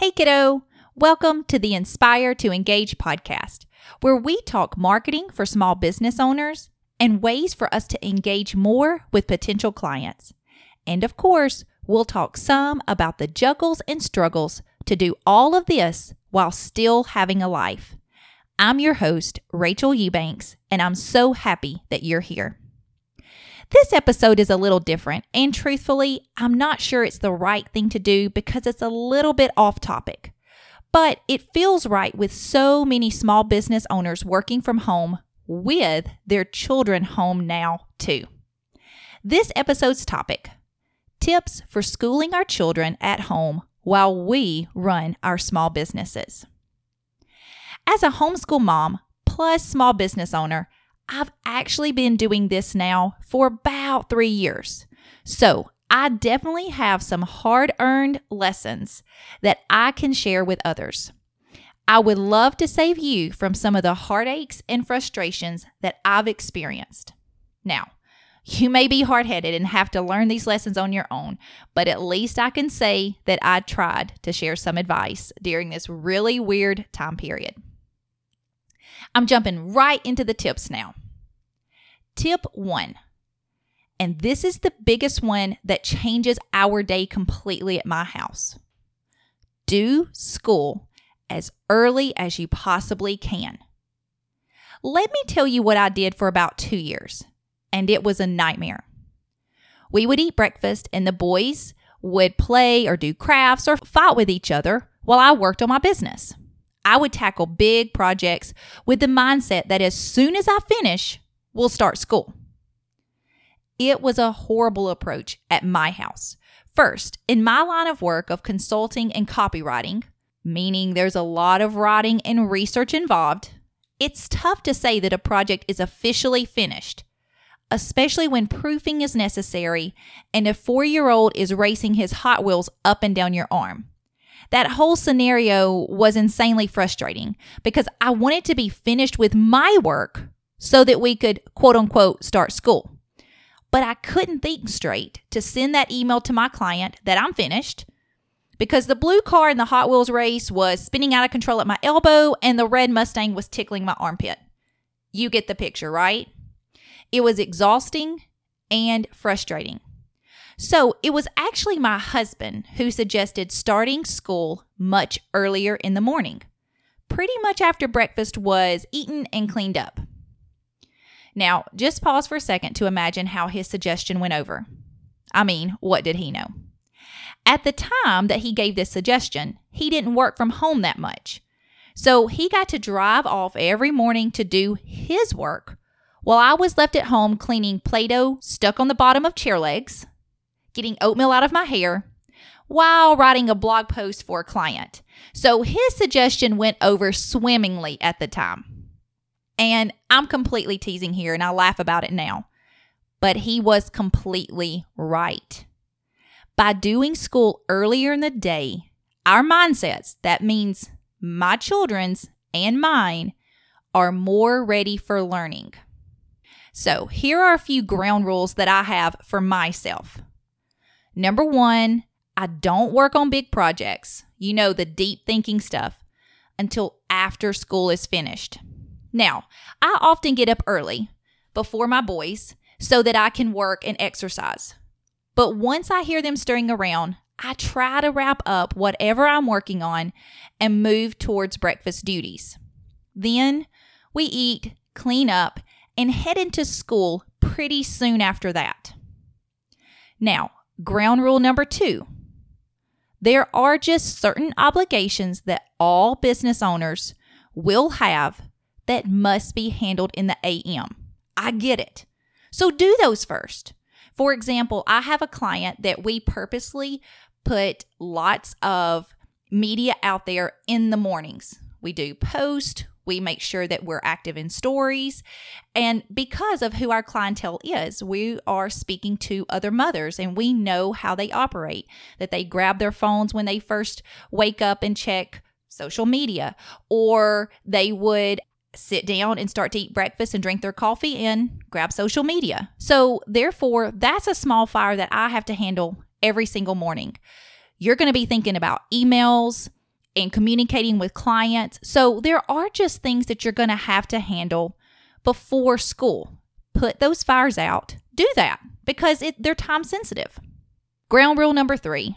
Hey, kiddo. Welcome to the Inspire to Engage podcast, where we talk marketing for small business owners and ways for us to engage more with potential clients. And of course, we'll talk some about the juggles and struggles to do all of this while still having a life. I'm your host, Rachel Eubanks, and I'm so happy that you're here. This episode is a little different, and truthfully, I'm not sure it's the right thing to do because it's a little bit off topic. But it feels right with so many small business owners working from home with their children home now, too. This episode's topic tips for schooling our children at home while we run our small businesses. As a homeschool mom plus small business owner, I've actually been doing this now for about three years. So I definitely have some hard earned lessons that I can share with others. I would love to save you from some of the heartaches and frustrations that I've experienced. Now, you may be hard headed and have to learn these lessons on your own, but at least I can say that I tried to share some advice during this really weird time period. I'm jumping right into the tips now. Tip one, and this is the biggest one that changes our day completely at my house do school as early as you possibly can. Let me tell you what I did for about two years, and it was a nightmare. We would eat breakfast, and the boys would play or do crafts or fight with each other while I worked on my business. I would tackle big projects with the mindset that as soon as I finish, we'll start school. It was a horrible approach at my house. First, in my line of work of consulting and copywriting, meaning there's a lot of writing and research involved, it's tough to say that a project is officially finished, especially when proofing is necessary and a four year old is racing his Hot Wheels up and down your arm. That whole scenario was insanely frustrating because I wanted to be finished with my work so that we could quote unquote start school. But I couldn't think straight to send that email to my client that I'm finished because the blue car in the Hot Wheels race was spinning out of control at my elbow and the red Mustang was tickling my armpit. You get the picture, right? It was exhausting and frustrating. So it was actually my husband who suggested starting school much earlier in the morning, pretty much after breakfast was eaten and cleaned up. Now, just pause for a second to imagine how his suggestion went over. I mean, what did he know? At the time that he gave this suggestion, he didn't work from home that much. So he got to drive off every morning to do his work while I was left at home cleaning Play Doh stuck on the bottom of chair legs, getting oatmeal out of my hair while writing a blog post for a client. So his suggestion went over swimmingly at the time. And I'm completely teasing here and I laugh about it now. But he was completely right. By doing school earlier in the day, our mindsets, that means my children's and mine, are more ready for learning. So, here are a few ground rules that I have for myself. Number one, I don't work on big projects, you know, the deep thinking stuff, until after school is finished. Now, I often get up early before my boys so that I can work and exercise. But once I hear them stirring around, I try to wrap up whatever I'm working on and move towards breakfast duties. Then we eat, clean up, and head into school pretty soon after that. Now, Ground rule number two there are just certain obligations that all business owners will have that must be handled in the AM. I get it. So do those first. For example, I have a client that we purposely put lots of media out there in the mornings. We do post, we make sure that we're active in stories. And because of who our clientele is, we are speaking to other mothers and we know how they operate, that they grab their phones when they first wake up and check social media, or they would sit down and start to eat breakfast and drink their coffee and grab social media. So, therefore, that's a small fire that I have to handle every single morning. You're going to be thinking about emails, and communicating with clients. So there are just things that you're going to have to handle before school. Put those fires out. Do that because it, they're time sensitive. Ground rule number three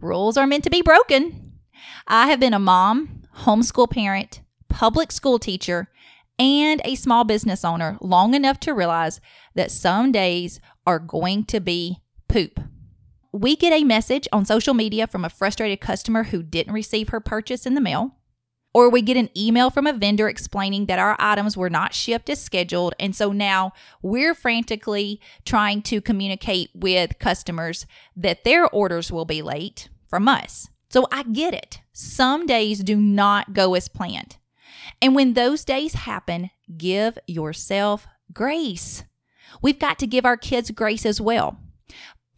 rules are meant to be broken. I have been a mom, homeschool parent, public school teacher, and a small business owner long enough to realize that some days are going to be poop. We get a message on social media from a frustrated customer who didn't receive her purchase in the mail, or we get an email from a vendor explaining that our items were not shipped as scheduled. And so now we're frantically trying to communicate with customers that their orders will be late from us. So I get it. Some days do not go as planned. And when those days happen, give yourself grace. We've got to give our kids grace as well.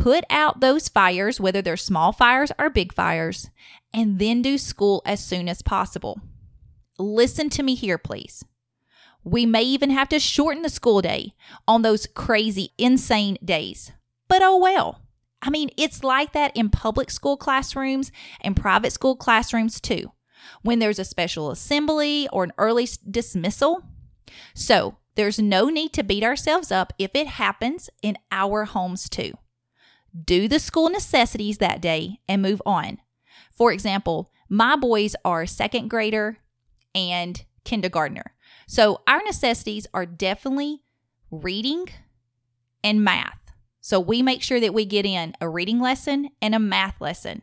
Put out those fires, whether they're small fires or big fires, and then do school as soon as possible. Listen to me here, please. We may even have to shorten the school day on those crazy, insane days. But oh well. I mean, it's like that in public school classrooms and private school classrooms too when there's a special assembly or an early dismissal. So there's no need to beat ourselves up if it happens in our homes too. Do the school necessities that day and move on. For example, my boys are second grader and kindergartner. So our necessities are definitely reading and math. So we make sure that we get in a reading lesson and a math lesson.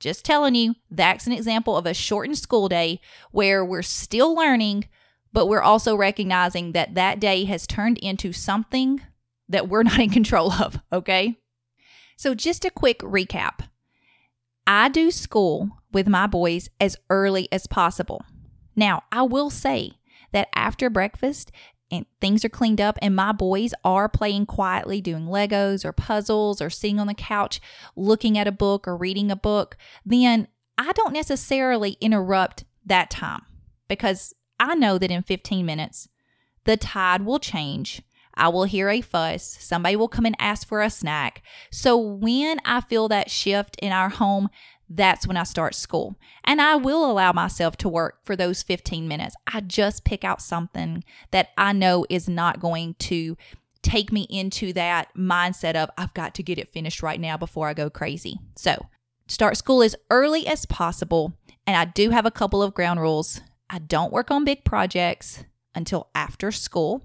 Just telling you, that's an example of a shortened school day where we're still learning, but we're also recognizing that that day has turned into something that we're not in control of, okay? So, just a quick recap I do school with my boys as early as possible. Now, I will say that after breakfast and things are cleaned up and my boys are playing quietly doing legos or puzzles or sitting on the couch looking at a book or reading a book then i don't necessarily interrupt that time because i know that in 15 minutes the tide will change I will hear a fuss. Somebody will come and ask for a snack. So when I feel that shift in our home, that's when I start school. And I will allow myself to work for those 15 minutes. I just pick out something that I know is not going to take me into that mindset of I've got to get it finished right now before I go crazy. So, start school as early as possible. And I do have a couple of ground rules. I don't work on big projects until after school.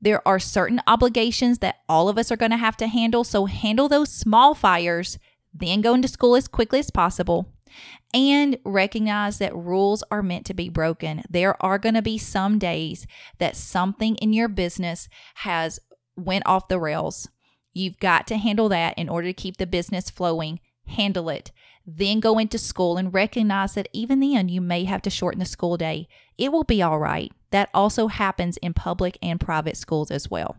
There are certain obligations that all of us are going to have to handle. So, handle those small fires then go into school as quickly as possible and recognize that rules are meant to be broken. There are going to be some days that something in your business has went off the rails. You've got to handle that in order to keep the business flowing. Handle it. Then go into school and recognize that even then you may have to shorten the school day. It will be all right. That also happens in public and private schools as well.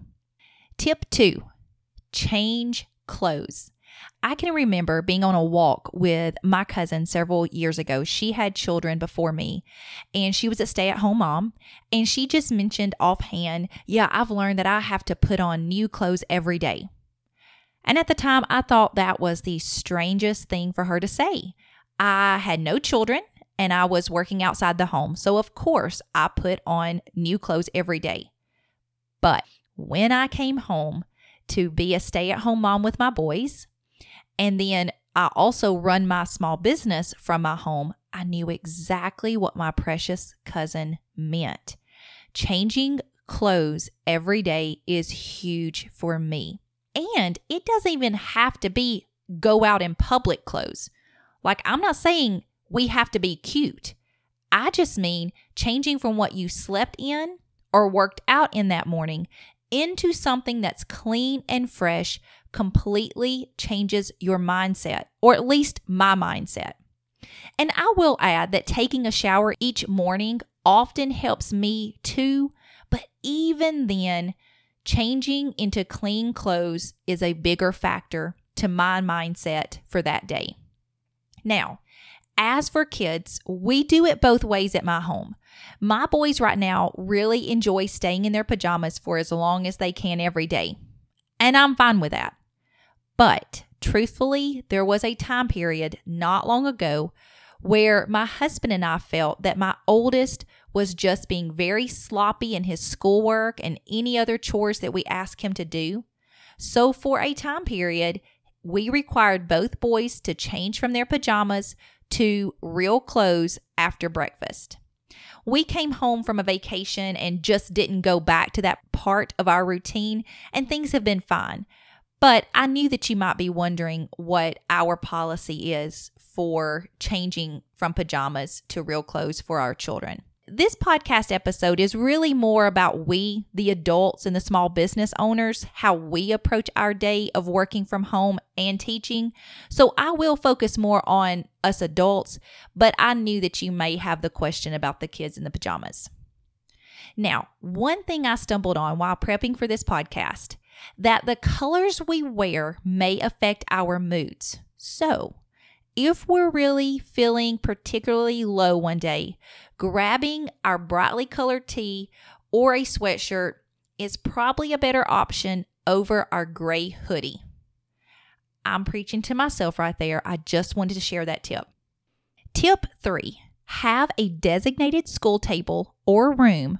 Tip two change clothes. I can remember being on a walk with my cousin several years ago. She had children before me and she was a stay at home mom. And she just mentioned offhand, Yeah, I've learned that I have to put on new clothes every day. And at the time, I thought that was the strangest thing for her to say. I had no children and I was working outside the home. So, of course, I put on new clothes every day. But when I came home to be a stay at home mom with my boys, and then I also run my small business from my home. I knew exactly what my precious cousin meant. Changing clothes every day is huge for me. And it doesn't even have to be go out in public clothes. Like, I'm not saying we have to be cute. I just mean changing from what you slept in or worked out in that morning into something that's clean and fresh completely changes your mindset, or at least my mindset. And I will add that taking a shower each morning often helps me too, but even then, changing into clean clothes is a bigger factor to my mindset for that day. Now, as for kids, we do it both ways at my home. My boys right now really enjoy staying in their pajamas for as long as they can every day. And I'm fine with that. But truthfully, there was a time period not long ago where my husband and I felt that my oldest was just being very sloppy in his schoolwork and any other chores that we asked him to do. So, for a time period, we required both boys to change from their pajamas to real clothes after breakfast. We came home from a vacation and just didn't go back to that part of our routine, and things have been fine. But I knew that you might be wondering what our policy is for changing from pajamas to real clothes for our children. This podcast episode is really more about we, the adults and the small business owners, how we approach our day of working from home and teaching. So I will focus more on us adults, but I knew that you may have the question about the kids in the pajamas. Now, one thing I stumbled on while prepping for this podcast that the colors we wear may affect our moods. So, if we're really feeling particularly low one day, grabbing our brightly colored tee or a sweatshirt is probably a better option over our gray hoodie. I'm preaching to myself right there. I just wanted to share that tip. Tip three have a designated school table or room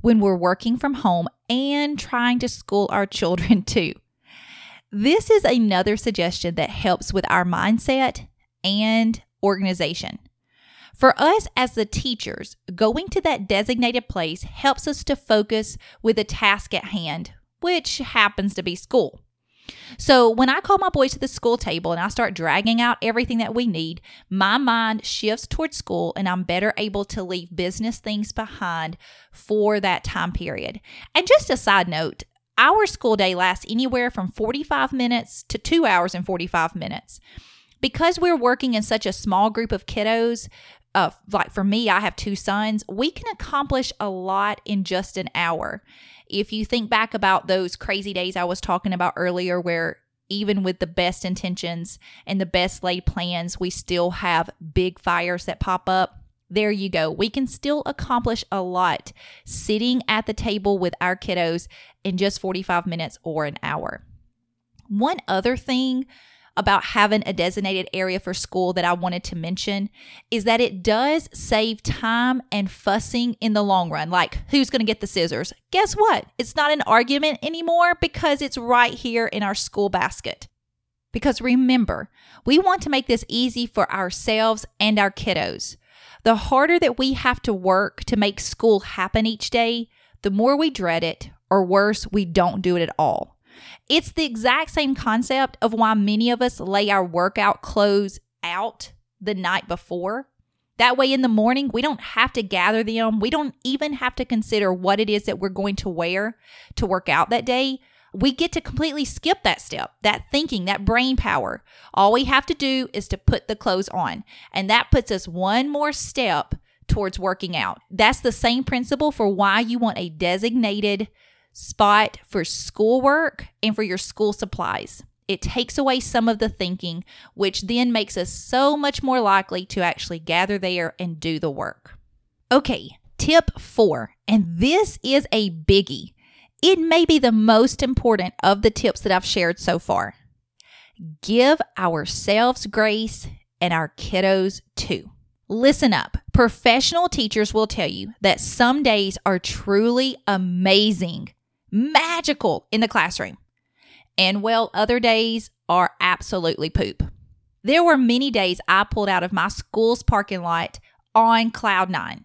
when we're working from home and trying to school our children too. This is another suggestion that helps with our mindset and organization. For us as the teachers, going to that designated place helps us to focus with the task at hand, which happens to be school. So when I call my boys to the school table and I start dragging out everything that we need, my mind shifts towards school and I'm better able to leave business things behind for that time period. And just a side note, our school day lasts anywhere from 45 minutes to 2 hours and 45 minutes. Because we're working in such a small group of kiddos, uh, like for me, I have two sons, we can accomplish a lot in just an hour. If you think back about those crazy days I was talking about earlier, where even with the best intentions and the best laid plans, we still have big fires that pop up. There you go. We can still accomplish a lot sitting at the table with our kiddos in just 45 minutes or an hour. One other thing about having a designated area for school that I wanted to mention is that it does save time and fussing in the long run. Like, who's going to get the scissors? Guess what? It's not an argument anymore because it's right here in our school basket. Because remember, we want to make this easy for ourselves and our kiddos. The harder that we have to work to make school happen each day, the more we dread it, or worse, we don't do it at all. It's the exact same concept of why many of us lay our workout clothes out the night before. That way, in the morning, we don't have to gather them. We don't even have to consider what it is that we're going to wear to work out that day. We get to completely skip that step, that thinking, that brain power. All we have to do is to put the clothes on. And that puts us one more step towards working out. That's the same principle for why you want a designated spot for schoolwork and for your school supplies. It takes away some of the thinking, which then makes us so much more likely to actually gather there and do the work. Okay, tip four, and this is a biggie. It may be the most important of the tips that I've shared so far. Give ourselves grace and our kiddos too. Listen up. Professional teachers will tell you that some days are truly amazing magical in the classroom. And well, other days are absolutely poop. There were many days I pulled out of my school's parking lot on cloud nine.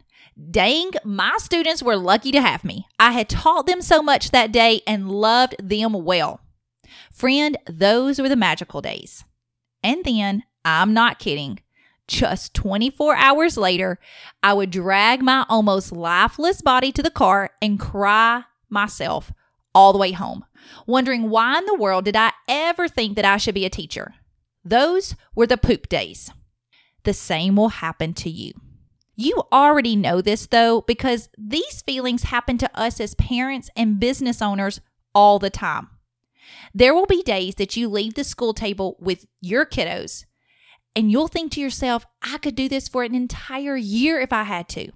Dang, my students were lucky to have me. I had taught them so much that day and loved them well. Friend, those were the magical days. And then, I'm not kidding, just 24 hours later, I would drag my almost lifeless body to the car and cry myself all the way home, wondering why in the world did I ever think that I should be a teacher? Those were the poop days. The same will happen to you. You already know this though, because these feelings happen to us as parents and business owners all the time. There will be days that you leave the school table with your kiddos and you'll think to yourself, I could do this for an entire year if I had to.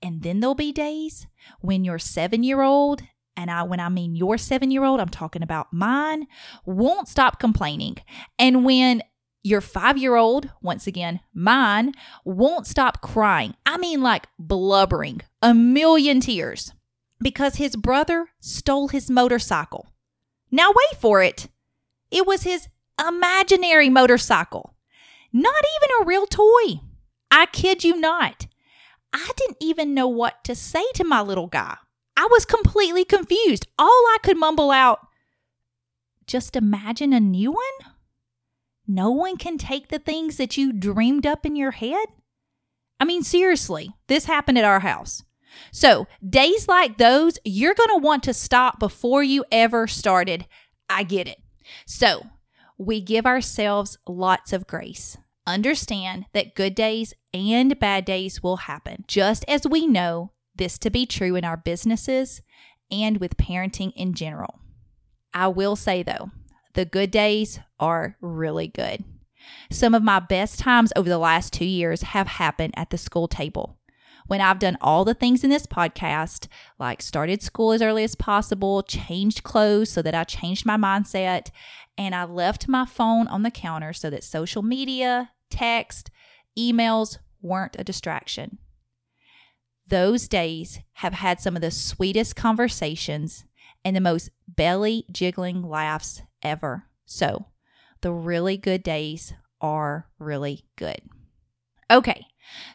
And then there'll be days when your seven year old, and I, when I mean your seven year old, I'm talking about mine, won't stop complaining. And when Your five year old, once again, mine, won't stop crying. I mean, like blubbering, a million tears, because his brother stole his motorcycle. Now, wait for it. It was his imaginary motorcycle, not even a real toy. I kid you not. I didn't even know what to say to my little guy. I was completely confused. All I could mumble out, just imagine a new one? No one can take the things that you dreamed up in your head? I mean, seriously, this happened at our house. So, days like those, you're going to want to stop before you ever started. I get it. So, we give ourselves lots of grace. Understand that good days and bad days will happen, just as we know this to be true in our businesses and with parenting in general. I will say though, the good days are really good. Some of my best times over the last two years have happened at the school table. When I've done all the things in this podcast, like started school as early as possible, changed clothes so that I changed my mindset, and I left my phone on the counter so that social media, text, emails weren't a distraction. Those days have had some of the sweetest conversations and the most belly jiggling laughs ever. So, the really good days are really good. Okay,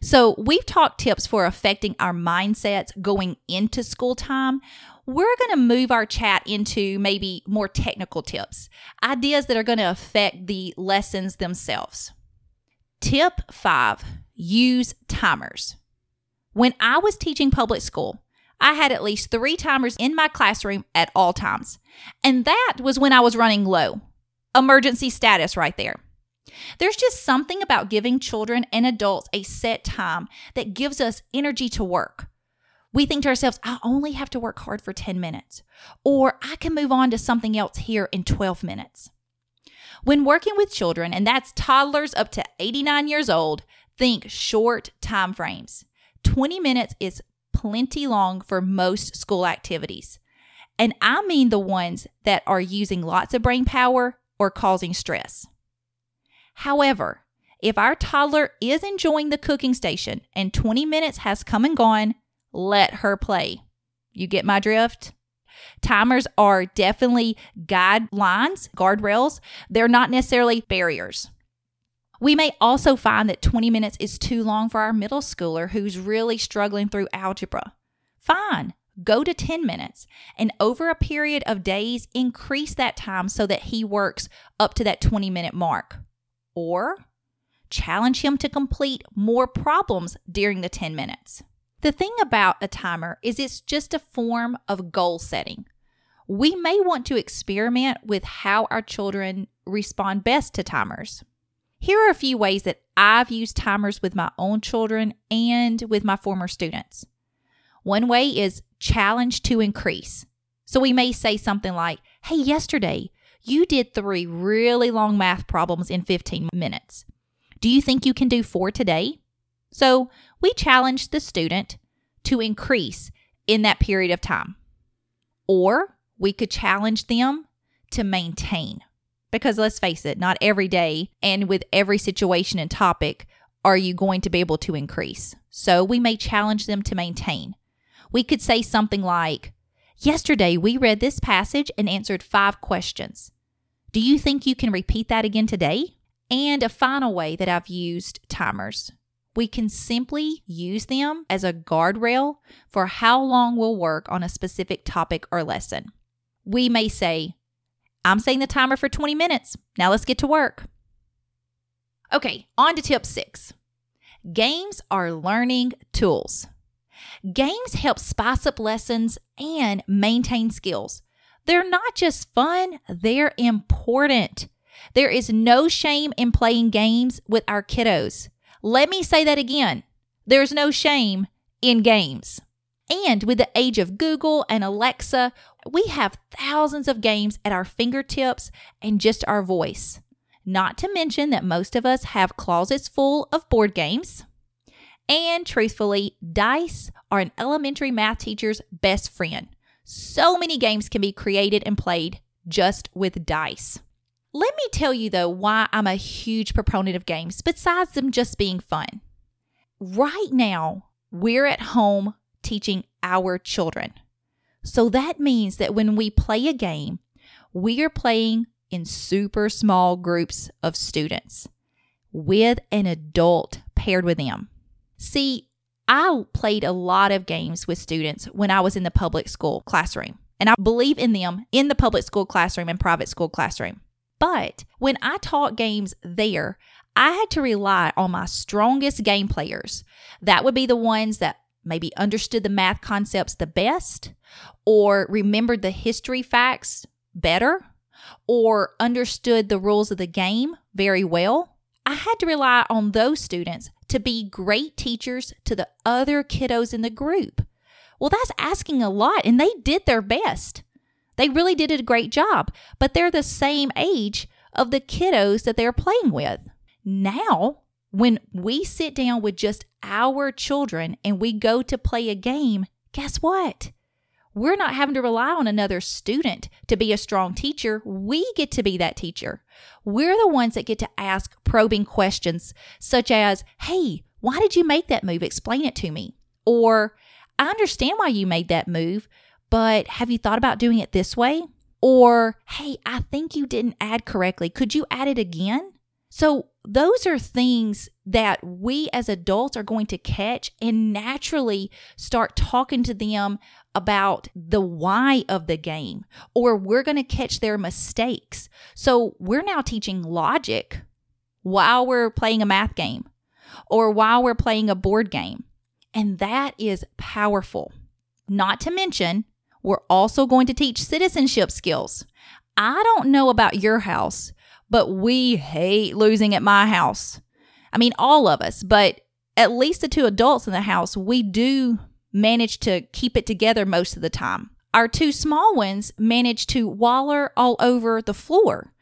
so we've talked tips for affecting our mindsets going into school time. We're going to move our chat into maybe more technical tips, ideas that are going to affect the lessons themselves. Tip five use timers. When I was teaching public school, I had at least three timers in my classroom at all times. And that was when I was running low. Emergency status right there. There's just something about giving children and adults a set time that gives us energy to work. We think to ourselves, I only have to work hard for 10 minutes, or I can move on to something else here in 12 minutes. When working with children, and that's toddlers up to 89 years old, think short time frames. 20 minutes is plenty long for most school activities. And I mean the ones that are using lots of brain power or causing stress. However, if our toddler is enjoying the cooking station and 20 minutes has come and gone, let her play. You get my drift? Timers are definitely guidelines, guardrails. They're not necessarily barriers. We may also find that 20 minutes is too long for our middle schooler who's really struggling through algebra. Fine, go to 10 minutes and over a period of days, increase that time so that he works up to that 20 minute mark. Or challenge him to complete more problems during the 10 minutes. The thing about a timer is it's just a form of goal setting. We may want to experiment with how our children respond best to timers. Here are a few ways that I've used timers with my own children and with my former students. One way is challenge to increase. So we may say something like, Hey, yesterday you did three really long math problems in 15 minutes. Do you think you can do four today? So we challenge the student to increase in that period of time. Or we could challenge them to maintain. Because let's face it, not every day and with every situation and topic are you going to be able to increase. So we may challenge them to maintain. We could say something like, Yesterday we read this passage and answered five questions. Do you think you can repeat that again today? And a final way that I've used timers. We can simply use them as a guardrail for how long we'll work on a specific topic or lesson. We may say, I'm setting the timer for 20 minutes. Now let's get to work. Okay, on to tip six. Games are learning tools. Games help spice up lessons and maintain skills. They're not just fun, they're important. There is no shame in playing games with our kiddos. Let me say that again. There's no shame in games. And with the age of Google and Alexa, we have thousands of games at our fingertips and just our voice. Not to mention that most of us have closets full of board games. And truthfully, dice are an elementary math teacher's best friend. So many games can be created and played just with dice. Let me tell you though why I'm a huge proponent of games, besides them just being fun. Right now, we're at home teaching our children. So that means that when we play a game, we are playing in super small groups of students with an adult paired with them. See, I played a lot of games with students when I was in the public school classroom, and I believe in them in the public school classroom and private school classroom. But when I taught games there, I had to rely on my strongest game players. That would be the ones that maybe understood the math concepts the best, or remembered the history facts better, or understood the rules of the game very well. I had to rely on those students to be great teachers to the other kiddos in the group. Well, that's asking a lot, and they did their best. They really did a great job, but they're the same age of the kiddos that they're playing with. Now, when we sit down with just our children and we go to play a game, guess what? We're not having to rely on another student to be a strong teacher. We get to be that teacher. We're the ones that get to ask probing questions, such as, Hey, why did you make that move? Explain it to me. Or, I understand why you made that move, but have you thought about doing it this way? Or, Hey, I think you didn't add correctly. Could you add it again? So, those are things that we as adults are going to catch and naturally start talking to them about the why of the game, or we're going to catch their mistakes. So, we're now teaching logic while we're playing a math game or while we're playing a board game. And that is powerful. Not to mention, we're also going to teach citizenship skills. I don't know about your house, but we hate losing at my house. I mean, all of us, but at least the two adults in the house, we do manage to keep it together most of the time. Our two small ones manage to waller all over the floor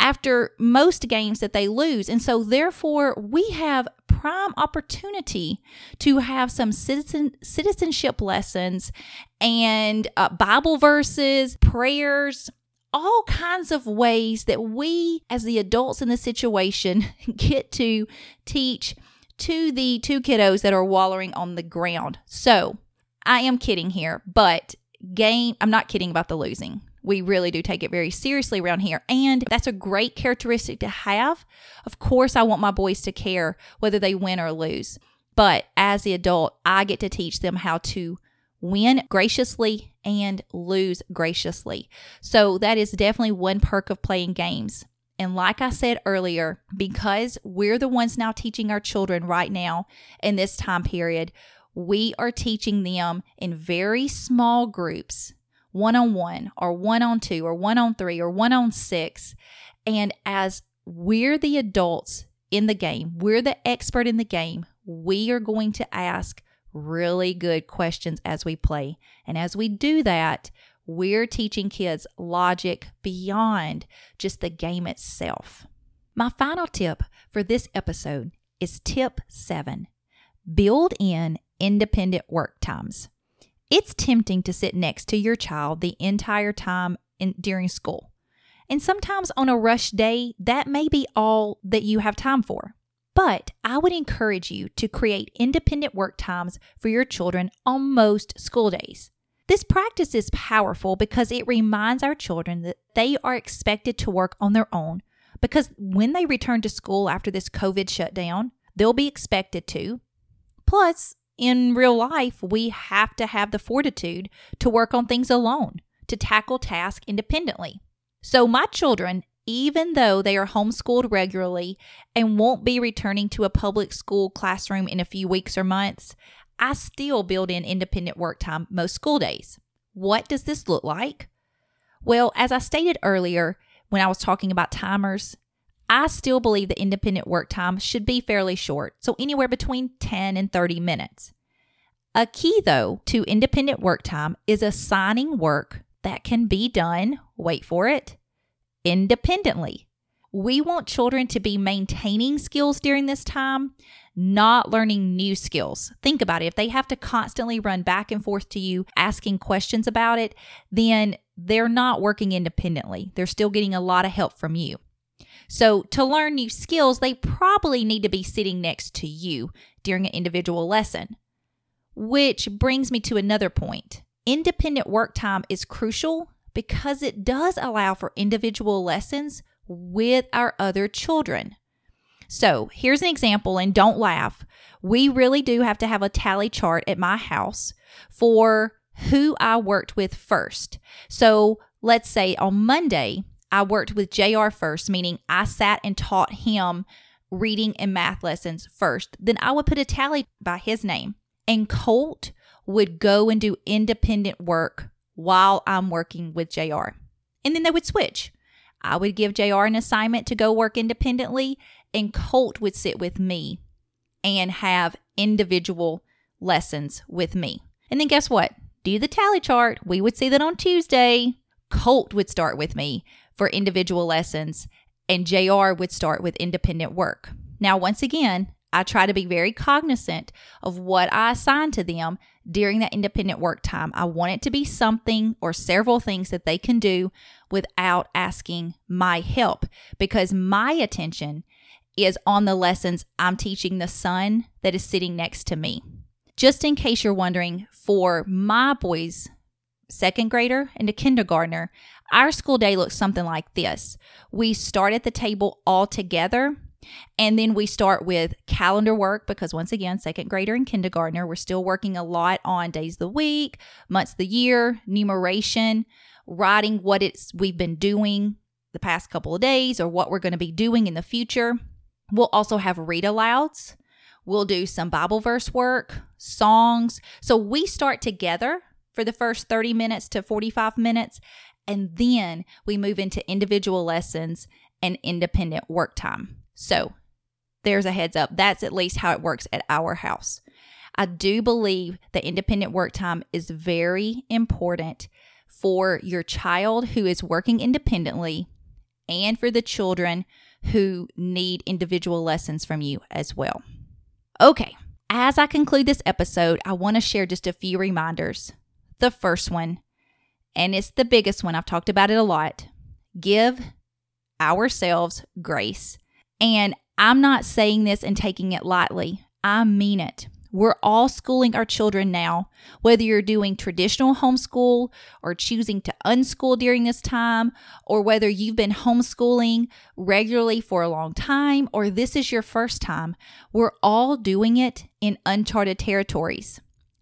after most games that they lose. And so, therefore, we have prime opportunity to have some citizen citizenship lessons and uh, Bible verses, prayers, all kinds of ways that we, as the adults in the situation, get to teach to the two kiddos that are wallowing on the ground. So I am kidding here, but game, I'm not kidding about the losing. We really do take it very seriously around here. And that's a great characteristic to have. Of course, I want my boys to care whether they win or lose. But as the adult, I get to teach them how to win graciously and lose graciously. So that is definitely one perk of playing games. And like I said earlier, because we're the ones now teaching our children right now in this time period, we are teaching them in very small groups, one on one, or one on two, or one on three, or one on six. And as we're the adults in the game, we're the expert in the game, we are going to ask really good questions as we play. And as we do that, we're teaching kids logic beyond just the game itself. My final tip for this episode is tip seven build in independent work times. It's tempting to sit next to your child the entire time in, during school. And sometimes on a rush day, that may be all that you have time for. But I would encourage you to create independent work times for your children on most school days. This practice is powerful because it reminds our children that they are expected to work on their own because when they return to school after this COVID shutdown, they'll be expected to. Plus, in real life, we have to have the fortitude to work on things alone, to tackle tasks independently. So, my children even though they are homeschooled regularly and won't be returning to a public school classroom in a few weeks or months, I still build in independent work time most school days. What does this look like? Well, as I stated earlier when I was talking about timers, I still believe that independent work time should be fairly short, so anywhere between 10 and 30 minutes. A key, though, to independent work time is assigning work that can be done, wait for it, independently. We want children to be maintaining skills during this time, not learning new skills. Think about it. If they have to constantly run back and forth to you asking questions about it, then they're not working independently. They're still getting a lot of help from you. So, to learn new skills, they probably need to be sitting next to you during an individual lesson. Which brings me to another point. Independent work time is crucial because it does allow for individual lessons with our other children. So, here's an example, and don't laugh. We really do have to have a tally chart at my house for who I worked with first. So, let's say on Monday, I worked with JR first, meaning I sat and taught him reading and math lessons first. Then I would put a tally by his name. And Colt would go and do independent work while I'm working with JR. And then they would switch. I would give JR an assignment to go work independently, and Colt would sit with me and have individual lessons with me. And then guess what? Do the tally chart. We would see that on Tuesday, Colt would start with me for individual lessons, and JR would start with independent work. Now, once again, I try to be very cognizant of what I assign to them during that independent work time. I want it to be something or several things that they can do without asking my help because my attention is on the lessons I'm teaching the son that is sitting next to me. Just in case you're wondering, for my boys, second grader and a kindergartner, our school day looks something like this. We start at the table all together and then we start with calendar work because, once again, second grader and kindergartner, we're still working a lot on days of the week, months of the year, numeration, writing what it's we've been doing the past couple of days or what we're going to be doing in the future. We'll also have read alouds. We'll do some Bible verse work, songs. So we start together for the first 30 minutes to 45 minutes, and then we move into individual lessons and independent work time. So there's a heads up. That's at least how it works at our house. I do believe that independent work time is very important for your child who is working independently and for the children who need individual lessons from you as well. Okay, as I conclude this episode, I want to share just a few reminders. The first one, and it's the biggest one, I've talked about it a lot give ourselves grace. And I'm not saying this and taking it lightly, I mean it. We're all schooling our children now, whether you're doing traditional homeschool or choosing to unschool during this time, or whether you've been homeschooling regularly for a long time, or this is your first time. We're all doing it in uncharted territories.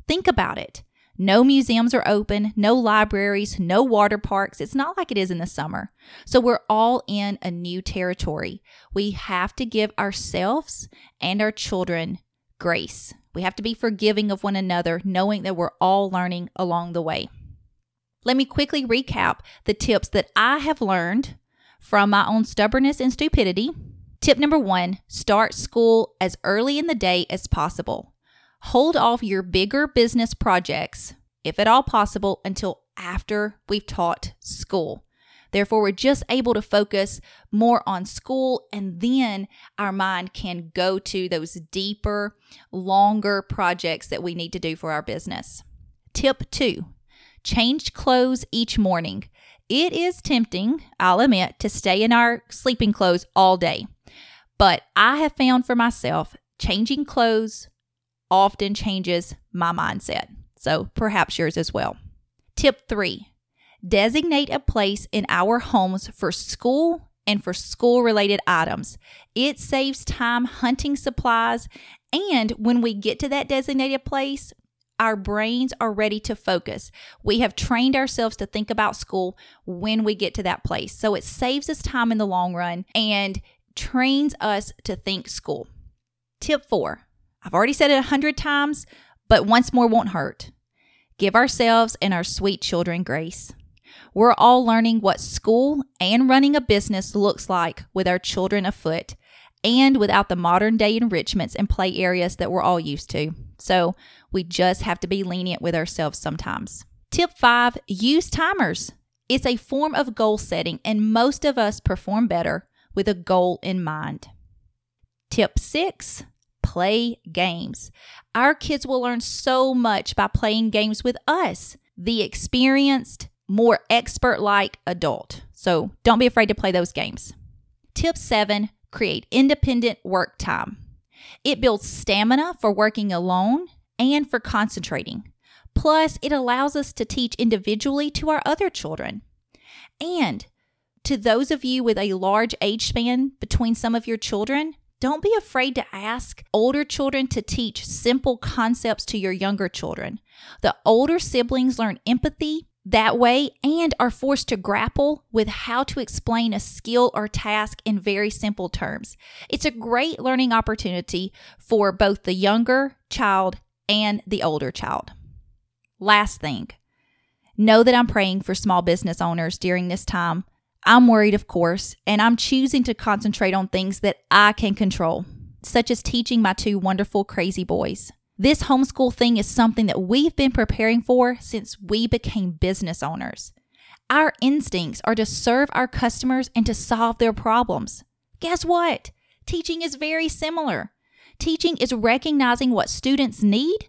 Think about it. No museums are open, no libraries, no water parks. It's not like it is in the summer. So we're all in a new territory. We have to give ourselves and our children grace. We have to be forgiving of one another, knowing that we're all learning along the way. Let me quickly recap the tips that I have learned from my own stubbornness and stupidity. Tip number one start school as early in the day as possible hold off your bigger business projects, if at all possible, until after we've taught school. Therefore, we're just able to focus more on school, and then our mind can go to those deeper, longer projects that we need to do for our business. Tip two change clothes each morning. It is tempting, I'll admit, to stay in our sleeping clothes all day. But I have found for myself changing clothes often changes my mindset. So perhaps yours as well. Tip three designate a place in our homes for school and for school related items. It saves time hunting supplies. And when we get to that designated place, our brains are ready to focus. We have trained ourselves to think about school when we get to that place. So it saves us time in the long run and trains us to think school. Tip four I've already said it a hundred times, but once more won't hurt. Give ourselves and our sweet children grace. We're all learning what school and running a business looks like with our children afoot and without the modern day enrichments and play areas that we're all used to. So we just have to be lenient with ourselves sometimes. Tip five use timers. It's a form of goal setting, and most of us perform better with a goal in mind. Tip six play games. Our kids will learn so much by playing games with us, the experienced, more expert like adult. So don't be afraid to play those games. Tip seven create independent work time. It builds stamina for working alone and for concentrating. Plus, it allows us to teach individually to our other children. And to those of you with a large age span between some of your children, don't be afraid to ask older children to teach simple concepts to your younger children. The older siblings learn empathy that way and are forced to grapple with how to explain a skill or task in very simple terms. It's a great learning opportunity for both the younger child and the older child. Last thing, know that I'm praying for small business owners during this time. I'm worried, of course, and I'm choosing to concentrate on things that I can control, such as teaching my two wonderful crazy boys. This homeschool thing is something that we've been preparing for since we became business owners. Our instincts are to serve our customers and to solve their problems. Guess what? Teaching is very similar. Teaching is recognizing what students need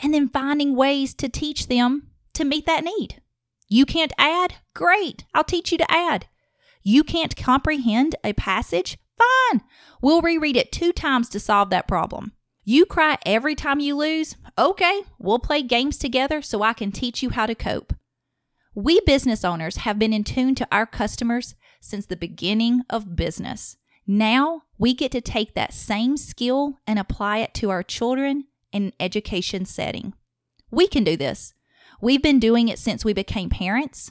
and then finding ways to teach them to meet that need. You can't add? Great, I'll teach you to add. You can't comprehend a passage? Fine, we'll reread it two times to solve that problem. You cry every time you lose? Okay, we'll play games together so I can teach you how to cope. We business owners have been in tune to our customers since the beginning of business. Now we get to take that same skill and apply it to our children in an education setting. We can do this. We've been doing it since we became parents,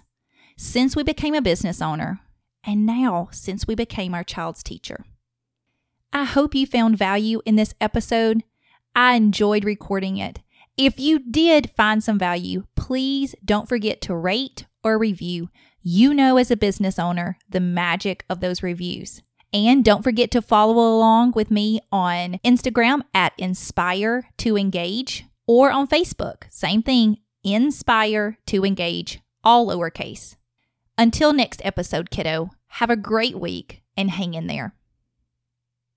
since we became a business owner, and now since we became our child's teacher. I hope you found value in this episode. I enjoyed recording it. If you did find some value, please don't forget to rate or review. You know, as a business owner, the magic of those reviews. And don't forget to follow along with me on Instagram at Inspire to Engage or on Facebook. Same thing, Inspire to Engage, all lowercase. Until next episode, kiddo, have a great week and hang in there.